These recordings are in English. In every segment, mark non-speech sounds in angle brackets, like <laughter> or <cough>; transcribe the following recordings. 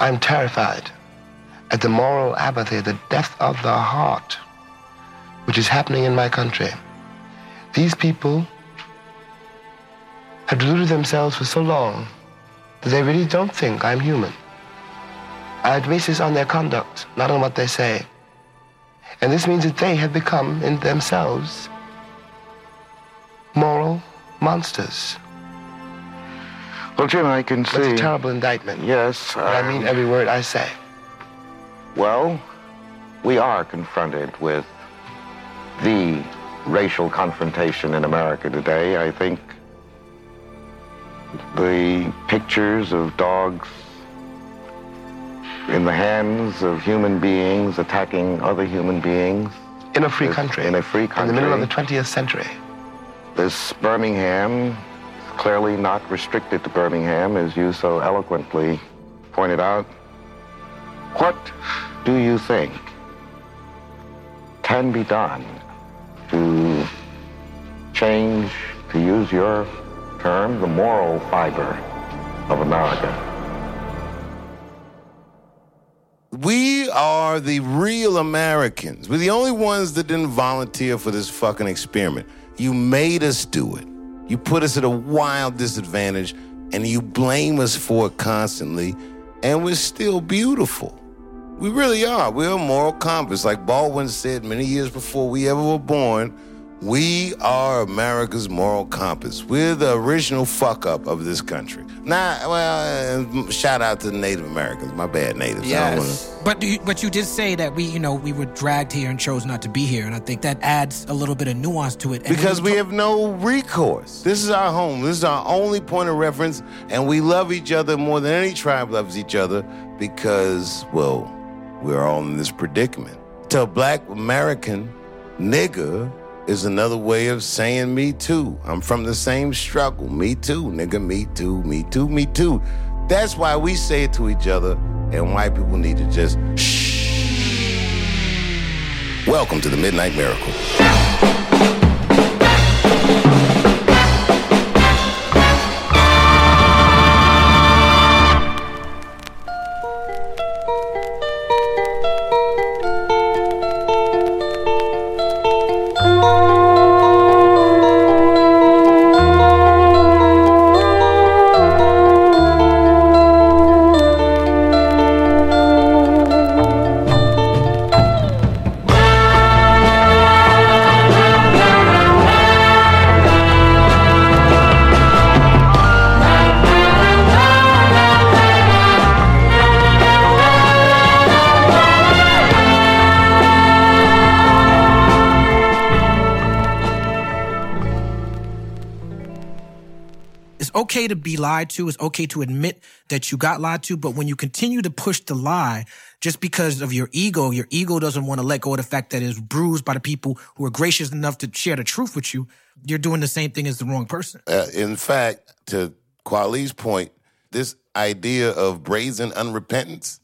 I'm terrified at the moral apathy, the death of the heart, which is happening in my country. These people have deluded themselves for so long that they really don't think I'm human. I base this on their conduct, not on what they say. And this means that they have become, in themselves, moral monsters. Well, Jim, I can see. It's a terrible indictment. Yes. But I mean um, every word I say. Well, we are confronted with the racial confrontation in America today. I think the pictures of dogs in the hands of human beings attacking other human beings In a free country. in a free country. In the middle of the 20th century. This Birmingham, clearly not restricted to Birmingham, as you so eloquently pointed out. What do you think can be done to change, to use your term, the moral fiber of America? We are the real Americans. We're the only ones that didn't volunteer for this fucking experiment. You made us do it. You put us at a wild disadvantage and you blame us for it constantly, and we're still beautiful. We really are. We're a moral compass. Like Baldwin said many years before we ever were born, we are America's moral compass. We're the original fuck up of this country. Nah, well, uh, shout out to the Native Americans. My bad, natives. I wanna- But you, but you did say that we, you know, we were dragged here and chose not to be here, and I think that adds a little bit of nuance to it. And Because when we have no recourse. This is our home. This is our only point of reference, and we love each other more than any tribe loves each other because, well, we're all in this predicament. To a black American, nigga is another way of saying me too. I'm from the same struggle. Me too, nigga. Me too, me too, me too. That's why we say it to each other, and white people need to just shh. Welcome to the Midnight Miracle. Okay to be lied to. It's okay to admit that you got lied to. But when you continue to push the lie just because of your ego, your ego doesn't want to let go of the fact that it's bruised by the people who are gracious enough to share the truth with you. You're doing the same thing as the wrong person. Uh, in fact, to Kweli's point, this idea of brazen unrepentance,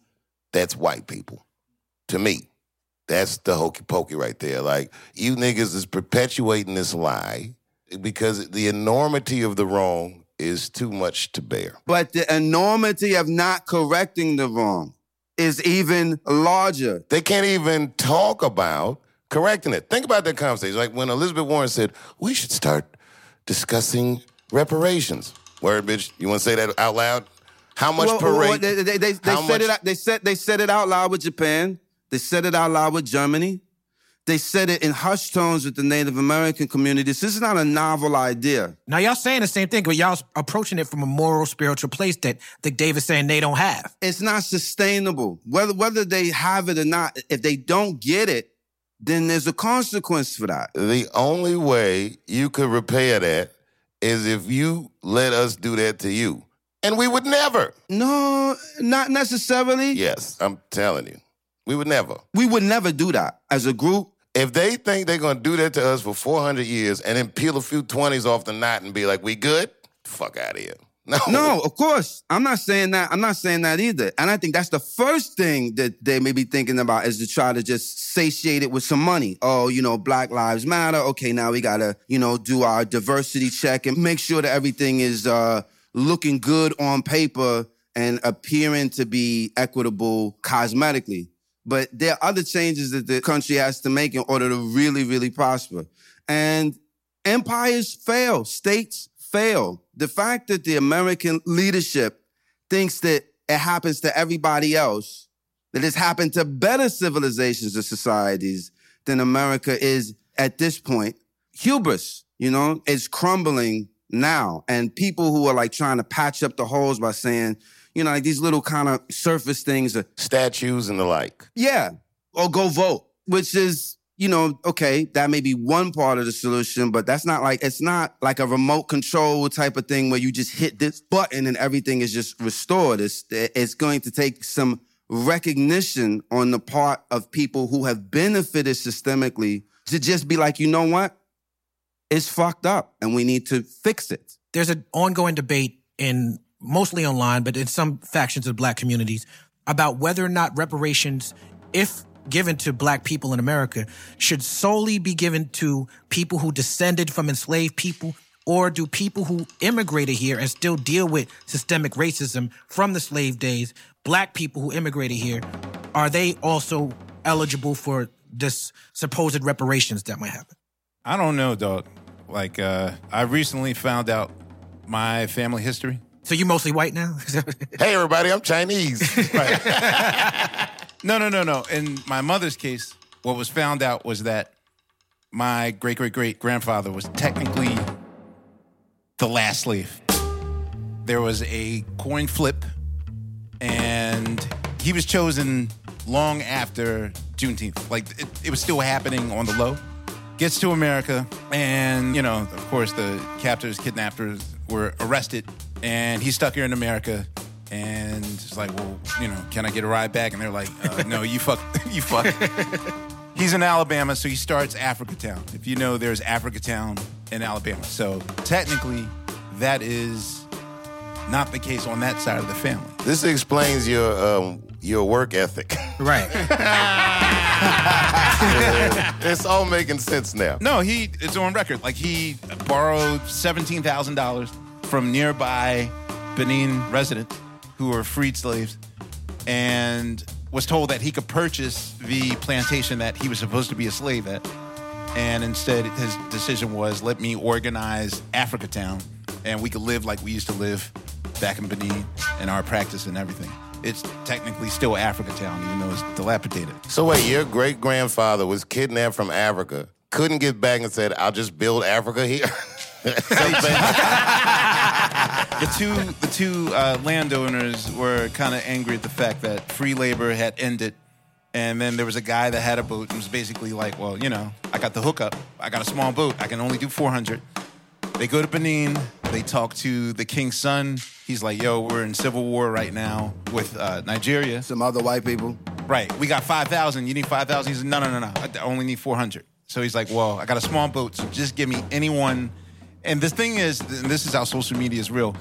that's white people. To me, that's the hokey pokey right there. Like, you niggas is perpetuating this lie because the enormity of the wrong is too much to bear. But the enormity of not correcting the wrong is even larger. They can't even talk about correcting it. Think about that conversation. Like when Elizabeth Warren said, we should start discussing reparations. Word, bitch. You want to say that out loud? How much Well, parade? well, they, they, they, they said much- it. Out, they said they said it out loud with Japan. They said it out loud with Germany. They said it in hushed tones with the Native American communities. This is not a novel idea. Now y'all saying the same thing, but y'all approaching it from a moral, spiritual place that that David's saying they don't have. It's not sustainable. Whether whether they have it or not, if they don't get it, then there's a consequence for that. The only way you could repair that is if you let us do that to you. And we would never. No, not necessarily. Yes, I'm telling you. We would never. We would never do that as a group. If they think they're to do that to us for 400 years and then peel a few 20s off the knot and be like, we good? Fuck out of here. <laughs> No. No, of course. I'm not saying that. I'm not saying that either. And I think that's the first thing that they may be thinking about is to try to just satiate it with some money. Oh, you know, Black Lives Matter. Okay, now we gotta, you know, do our diversity check and make sure that everything is uh looking good on paper and appearing to be equitable cosmetically. But there are other changes that the country has to make in order to really, really prosper. And empires fail, states fail. The fact that the American leadership thinks that it happens to everybody else, that it's happened to better civilizations or societies than America is at this point, hubris, you know, is crumbling now. And people who are like trying to patch up the holes by saying, you know, like these little kind of surface things Statues and the like. yeah, or go vote, which is, you know, okay, that may be one part of the solution, but that's not like, it's not like a remote control type of thing where you just hit this button and everything is just restored. It's, it's going to take some recognition on the part of people who have benefited systemically to just be like, you know what? It's fucked up and we need to fix it. There's an ongoing debate in mostly online, but in some factions of black communities about whether or not reparations, if given to black people in America, should solely be given to people who descended from enslaved people, or do people who immigrated here and still deal with systemic racism from the slave days, black people who immigrated here, are they also eligible for this supposed reparations that might happen? I don't know, dog. Like, uh, I recently found out my family history. So you mostly white now? <laughs> Hey, everybody, I'm Chinese. <laughs> No, no, no, no. In my mother's case, what was found out was that my great great great grandfather was technically the last slave. There was a coin flip, and he was chosen long after Juneteenth. Like it, it was still happening on the low. Gets to America, and you know, of course, the captors, kidnappers were arrested, and he's stuck here in America. And it's like, well, you know, can I get a ride back? And they're like, uh, <laughs> no, you fuck, <laughs> you fuck. He's in Alabama, so he starts Africa Town. If you know, there's Africa Town in Alabama. So technically, that is not the case on that side of the family. this explains your um, your work ethic. <laughs> right. it's all making sense now. No, he it's on record. Like he borrowed seventeen thousand dollars from nearby Benin residents who were freed slaves, and was told that he could purchase the plantation that he was supposed to be a slave at. And instead, his decision was, let me organize Africa Town, and we could live like we used to live back in Benin, and our practice and everything. It's technically still Africa Town, even though it's dilapidated. So wait, your great grandfather was kidnapped from Africa, couldn't get back and said, "I'll just build Africa here." <laughs> Something. <laughs> the two the two uh, landowners were kind of angry at the fact that free labor had ended, and then there was a guy that had a boat and was basically like, "Well, you know, I got the hookup. I got a small boat. I can only do 400." They go to Benin. They talk to the king's son. He's like, "Yo, we're in civil war right now with uh, Nigeria. Some other white people. Right? We got five thousand. You need five thousand? He's like, "No, no, no, no. I only need 400." So he's like, "Well, I got a small boat, so just give me anyone." And the thing is, and this is how social media is real.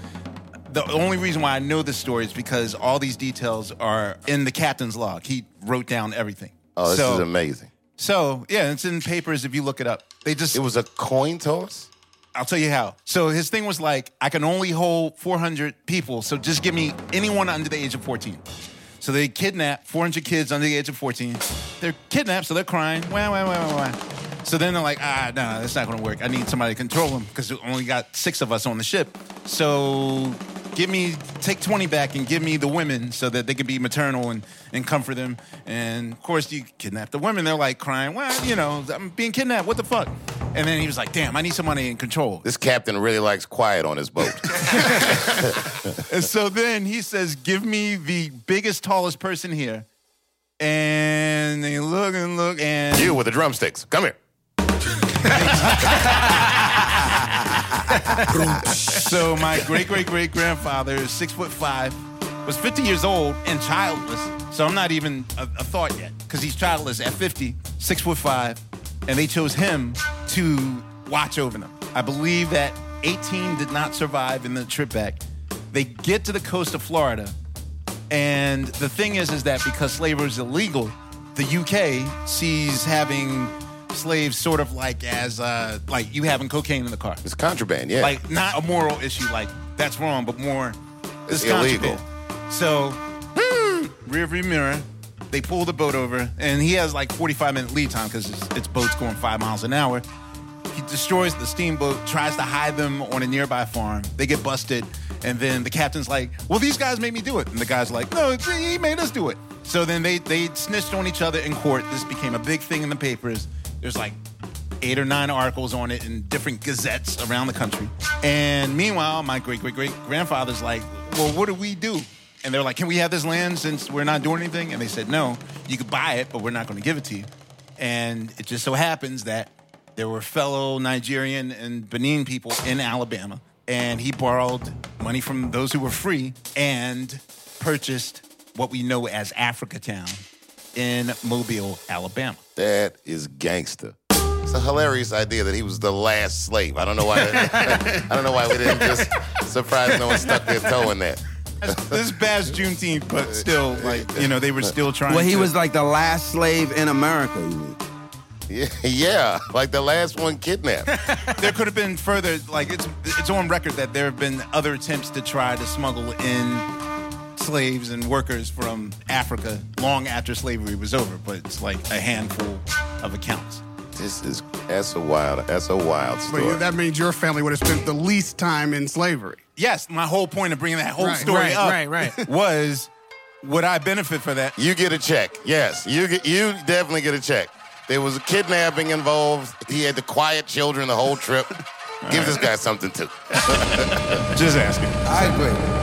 The only reason why I know this story is because all these details are in the captain's log. He wrote down everything. Oh, this so, is amazing. So yeah, it's in papers if you look it up. They just It was a coin toss. I'll tell you how. So his thing was like, I can only hold 400 people, so just give me anyone under the age of 14. So they kidnap 400 kids under the age of 14. They're kidnapped, so they're crying. Wah, wah, wah, wah, wah. So then they're like, ah, no, that's not going to work. I need somebody to control them because we only got six of us on the ship. So give me, take 20 back and give me the women so that they can be maternal and, and comfort them. And of course, you kidnap the women. They're like crying, well, you know, I'm being kidnapped. What the fuck? And then he was like, damn, I need somebody in control. This captain really likes quiet on his boat. <laughs> <laughs> And so then he says, Give me the biggest, tallest person here. And they look and look and you with the drumsticks. Come here. <laughs> so my great great great grandfather is six foot five, was 50 years old and childless. So I'm not even a, a thought yet because he's childless at 50, six foot five, and they chose him to watch over them. I believe that 18 did not survive in the trip back. They get to the coast of Florida, and the thing is, is that because slavery is illegal, the UK sees having slaves sort of like as uh, like you having cocaine in the car. It's contraband, yeah. Like not a moral issue, like that's wrong, but more It's this illegal. contraband. So, hmm, rear view mirror, they pull the boat over, and he has like 45 minute lead time because its, its boat's going five miles an hour. He destroys the steamboat, tries to hide them on a nearby farm. They get busted, and then the captain's like, "Well, these guys made me do it," and the guy's like, "No, he made us do it." So then they they snitched on each other in court. This became a big thing in the papers. There's like eight or nine articles on it in different gazettes around the country. And meanwhile, my great great great grandfather's like, Well, what do we do? And they're like, Can we have this land since we're not doing anything? And they said, No, you could buy it, but we're not going to give it to you. And it just so happens that there were fellow Nigerian and Benin people in Alabama. And he borrowed money from those who were free and purchased what we know as Africa Town in Mobile, Alabama. That is gangster. It's a hilarious idea that he was the last slave. I don't know why. <laughs> I don't know why we didn't just surprise no one stuck their toe in that. this is past Juneteenth, but still, like you know, they were still trying. Well, he to- was like the last slave in America. You mean? Yeah, yeah, like the last one kidnapped. <laughs> there could have been further. Like it's it's on record that there have been other attempts to try to smuggle in slaves and workers from Africa long after slavery was over, but it's like a handful of accounts. This is that's a wild that's a wild But story. that means your family would have spent the least time in slavery. Yes, my whole point of bringing that whole Right, story right, up right, right. <laughs> was would I benefit for that? You get a check. Yes, you get you definitely get a check. There was a kidnapping involved. He had to quiet children the whole trip. <laughs> Give this guy something too. <laughs> Just asking. I agree.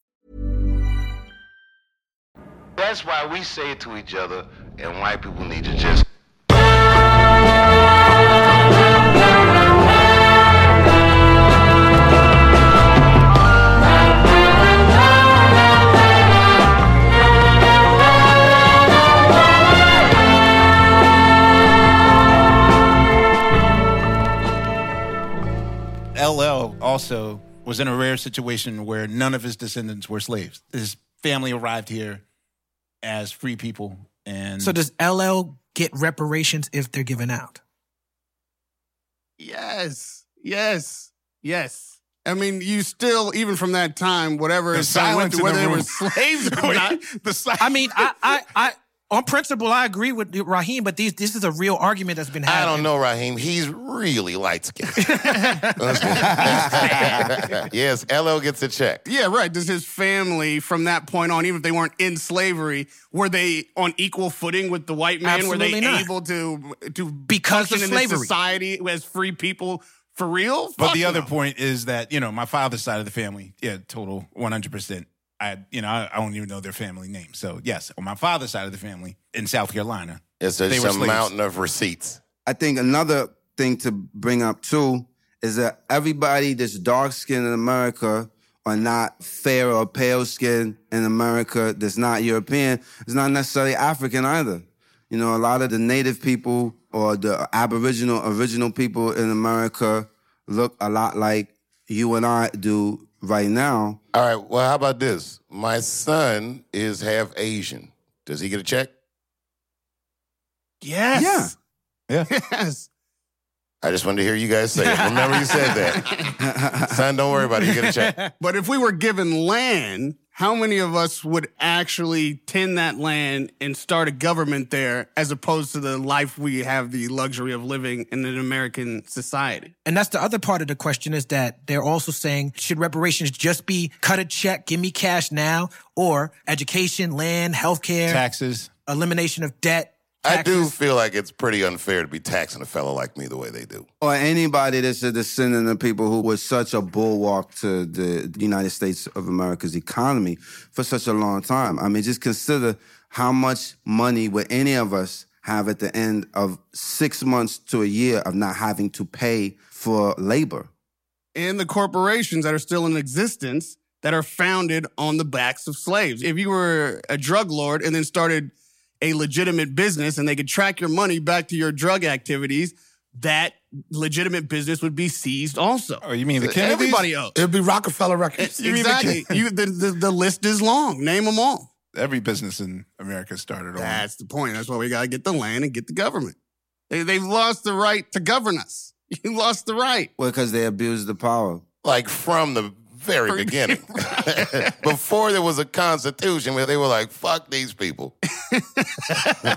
That's why we say to each other, and white people need to just. LL also was in a rare situation where none of his descendants were slaves. His family arrived here as free people, and So does LL get reparations if they're given out? Yes, yes, yes. I mean, you still, even from that time, whatever The his silence through, in the whether they were slaves or not, the si- I mean, I, I, I, on principle, I agree with Rahim, but these, this is a real argument that's been I don't know, Rahim. He's really light skinned. <laughs> <laughs> yes, LL gets a check. Yeah, right. Does his family, from that point on, even if they weren't in slavery, were they on equal footing with the white man? were they not. able to to Because function of in slavery. society as free people for real? But Fuck the other point is that you know my father's side of the family, yeah, total one hundred percent. I you know I, I don't even know their family name. So yes, on my father's side of the family in South Carolina, It's a, They a slaves. mountain of receipts. I think another thing to bring up too is that everybody that's dark skinned in America or not fair or pale skinned in America that's not European is not necessarily African either. You know, a lot of the native people or the aboriginal original people in America look a lot like you and I do right now. All right. Well, how about this? My son is half Asian. Does he get a check? Yes. Yeah. Yes. I just wanted to hear you guys say it. Remember you said that. <laughs> son, don't worry about it. You get a check. <laughs> But if we were given land, how many of us would actually tend that land and start a government there as opposed to the life we have the luxury of living in an American society? And that's the other part of the question is that they're also saying, should reparations just be cut a check, give me cash now, or education, land, healthcare, taxes. elimination of debt? I do feel like it's pretty unfair to be taxing a fellow like me the way they do. or anybody that's a descendant of people who was such a bulwark to the United States of America's economy for such a long time. I mean, just consider how much money would any of us have at the end of six months to a year of not having to pay for labor. And the corporations that are still in existence that are founded on the backs of slaves. If you were a drug lord and then started a legitimate business and they could track your money back to your drug activities, that legitimate business would be seized also. Oh, you mean the uh, Kennedys? Everybody else. It'd be Rockefeller Records. Eh, exactly. you, the, the, the list is long. Name them all. Every business in America started on. That's the point. That's why we got to get the land and get the government. They, they've lost the right to govern us. <laughs> You lost the right. Well, because they abused the power. Like from the very beginning. <laughs> <laughs> Before there was a constitution where they were like, fuck these people. <laughs>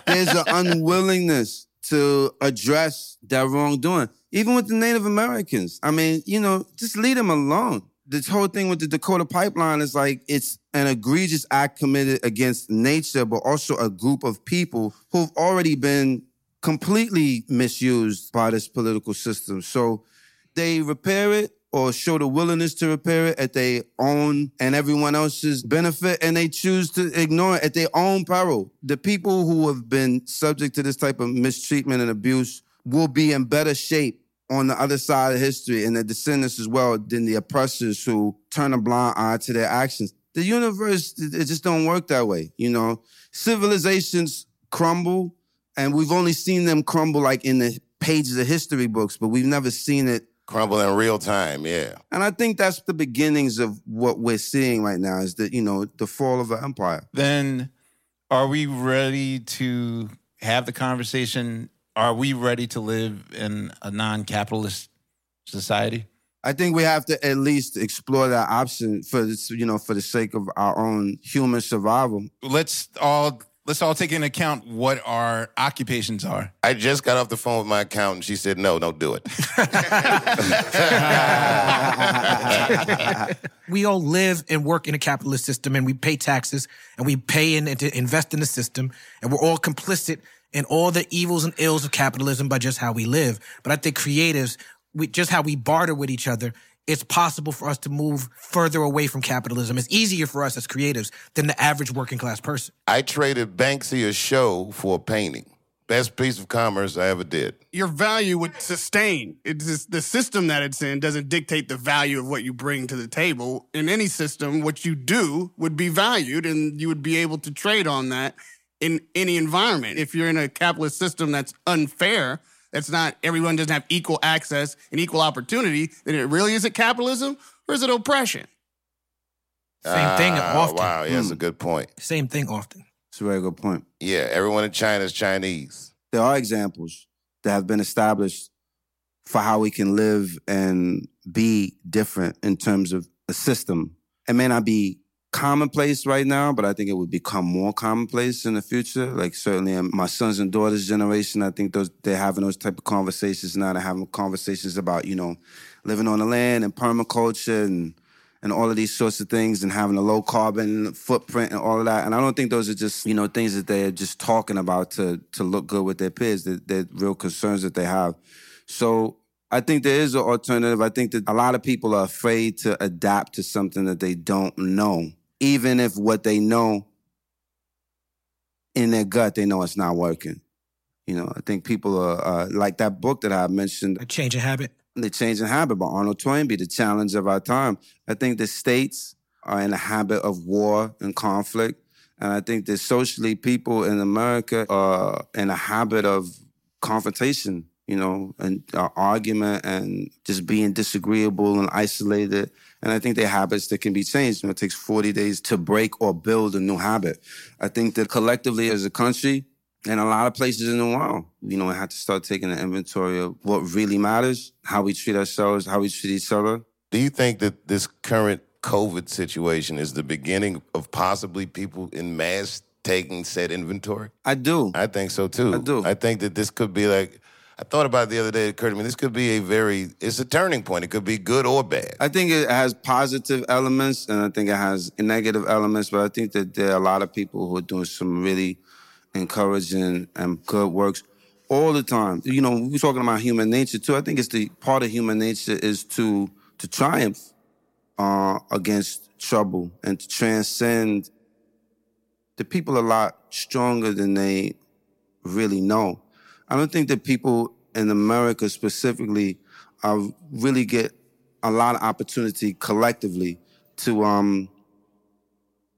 There's an unwillingness to address that wrongdoing, even with the Native Americans. I mean, you know, just leave them alone. This whole thing with the Dakota pipeline is like it's an egregious act committed against nature, but also a group of people who've already been completely misused by this political system. So they repair it or show the willingness to repair it at their own and everyone else's benefit, and they choose to ignore it at their own peril. The people who have been subject to this type of mistreatment and abuse will be in better shape on the other side of history and their descendants as well than the oppressors who turn a blind eye to their actions. The universe, it just don't work that way, you know? Civilizations crumble, and we've only seen them crumble like in the pages of history books, but we've never seen it Crumble in real time, yeah. and I think that's the beginnings of what we're seeing right now is that, you know, the fall of the empire. Then are we ready to have the conversation? Are we ready to live in a non-capitalist society? I think we have to at least explore that option for this, you know, for the sake of our own human survival. Let's all let's all take into account what our occupations are. I just got off the phone with my accountant. She said, no, don't do it. <laughs> we all live and work in a capitalist system and we pay taxes and we pay in and to invest in the system and we're all complicit in all the evils and ills of capitalism by just how we live. But I think creatives, we, just how we barter with each other, it's possible for us to move further away from capitalism. It's easier for us as creatives than the average working class person. I traded Banksy a show for a painting. Best piece of commerce I ever did. Your value would sustain. It's just the system that it's in doesn't dictate the value of what you bring to the table. In any system, what you do would be valued and you would be able to trade on that in any environment. If you're in a capitalist system that's unfair, that's not everyone doesn't have equal access and equal opportunity, then it really is it capitalism or is it oppression? Same thing Ah, often. Wow, yeah, that's Hmm. a good point. Same thing often. It's a very good point. Yeah, everyone in China is Chinese. There are examples that have been established for how we can live and be different in terms of a system. It may not be commonplace right now, but I think it would become more commonplace in the future. Like certainly in my sons and daughters' generation, I think those they're having those type of conversations now. They're having conversations about, you know, living on the land and permaculture and and all of these sorts of things and having a low carbon footprint and all of that. And I don't think those are just, you know, things that they're just talking about to to look good with their peers. They're, they're real concerns that they have. So I think there is an alternative. I think that a lot of people are afraid to adapt to something that they don't know, even if what they know in their gut, they know it's not working. You know, I think people are uh, like that book that I mentioned. A change of habit. The Changing Habit by Arnold Toynbee, The Challenge of Our Time. I think the states are in a habit of war and conflict. And I think that socially, people in America are in a habit of confrontation, you know, and uh, argument and just being disagreeable and isolated. And I think they're habits that can be changed. You know, it takes 40 days to break or build a new habit. I think that collectively as a country, and a lot of places in the world, you know, we have to start taking an inventory of what really matters, how we treat ourselves, how we treat each other. Do you think that this current COVID situation is the beginning of possibly people in mass taking said inventory? I do. I think so too. I do. I think that this could be like, I thought about it the other day, it occurred to me, this could be a very, it's a turning point. It could be good or bad. I think it has positive elements and I think it has negative elements, but I think that there are a lot of people who are doing some really encouraging and good works all the time. You know, we're talking about human nature too. I think it's the part of human nature is to to triumph uh, against trouble and to transcend the people a lot stronger than they really know. I don't think that people in America specifically uh, really get a lot of opportunity collectively to um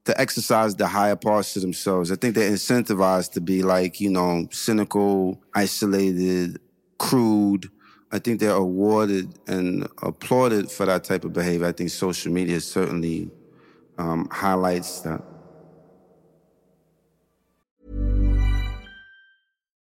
to exercise the higher parts of themselves. I think they're incentivized to be like, you know, cynical, isolated, crude. I think they're awarded and applauded for that type of behavior. I think social media certainly um, highlights that.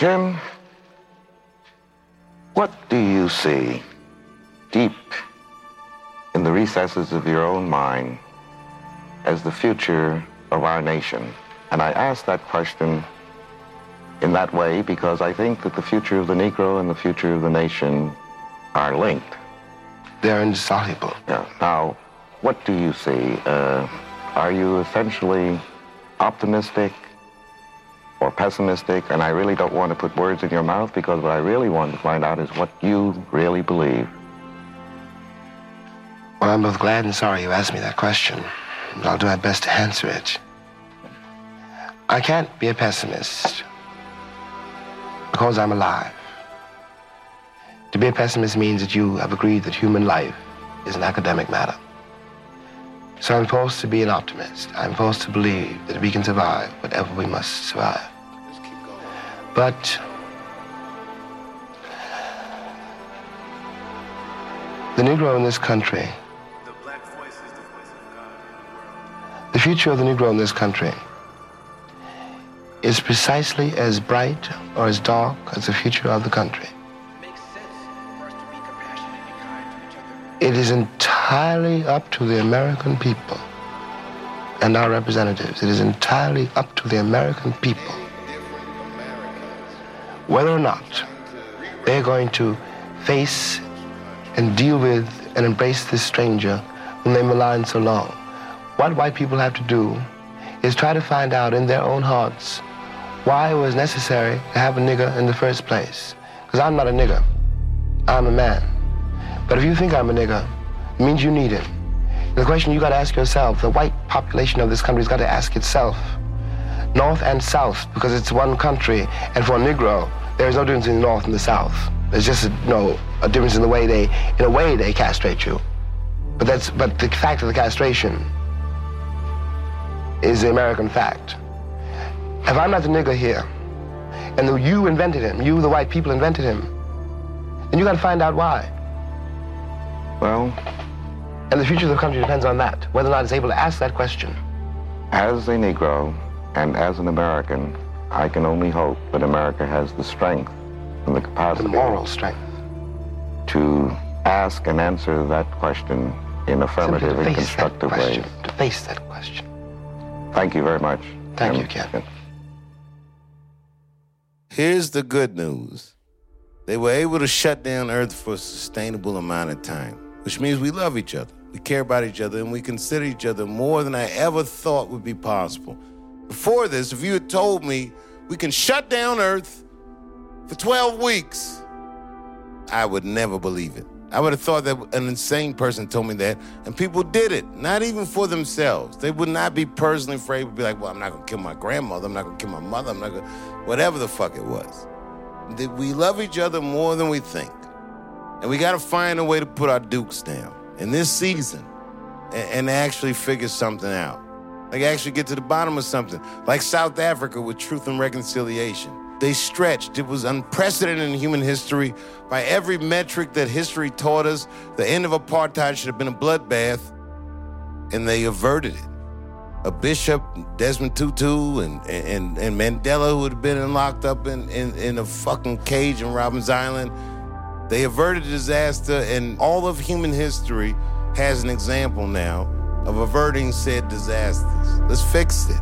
Jim, what do you see deep in the recesses of your own mind as the future of our nation? And I ask that question in that way because I think that the future of the Negro and the future of the nation are linked. They're indissoluble. Yeah. Now, what do you see? Uh, are you essentially optimistic or pessimistic, and I really don't want to put words in your mouth because what I really want to find out is what you really believe. Well, I'm both glad and sorry you asked me that question. And I'll do my best to answer it. I can't be a pessimist because I'm alive. To be a pessimist means that you have agreed that human life is an academic matter. So I'm forced to be an optimist. I'm forced to believe that we can survive whatever we must survive. But the Negro in this country, the future of the Negro in this country is precisely as bright or as dark as the future of the country. It is entirely up to the American people and our representatives. It is entirely up to the American people whether or not they're going to face and deal with and embrace this stranger whom they maligned so long. What white people have to do is try to find out in their own hearts why it was necessary to have a nigger in the first place. Because I'm not a nigger. I'm a man. But if you think I'm a nigger, it means you need it. The question you got to ask yourself, the white population of this country's got to ask itself, North and South, because it's one country, and for a Negro, there is no difference in the North and the South. There's just a, no a difference in the way they, in a way, they castrate you. But that's but the fact of the castration is the American fact. If I'm not the nigger here, and the, you invented him, you, the white people, invented him, then you got to find out why. Well, and the future of the country depends on that, whether or not it's able to ask that question. As a Negro and as an American, I can only hope that America has the strength and the capacity. The moral strength. To ask and answer that question in affirmative and constructive ways. To face that question. Thank you very much. Thank and, you, Captain. Here's the good news. They were able to shut down Earth for a sustainable amount of time, which means we love each other, we care about each other, and we consider each other more than I ever thought would be possible. Before this, if you had told me we can shut down Earth for 12 weeks, I would never believe it. I would have thought that an insane person told me that, and people did it, not even for themselves. They would not be personally afraid, would be like, well, I'm not gonna kill my grandmother, I'm not gonna kill my mother, I'm not gonna, whatever the fuck it was. We love each other more than we think. And we gotta find a way to put our dukes down in this season and, and actually figure something out. Like actually get to the bottom of something. Like South Africa with truth and reconciliation. They stretched. It was unprecedented in human history. By every metric that history taught us, the end of apartheid should have been a bloodbath, and they averted it. A bishop, Desmond Tutu, and, and, and Mandela, who had been locked up in, in, in a fucking cage in Robben's Island, they averted disaster, and all of human history has an example now of averting said disasters. Let's fix it.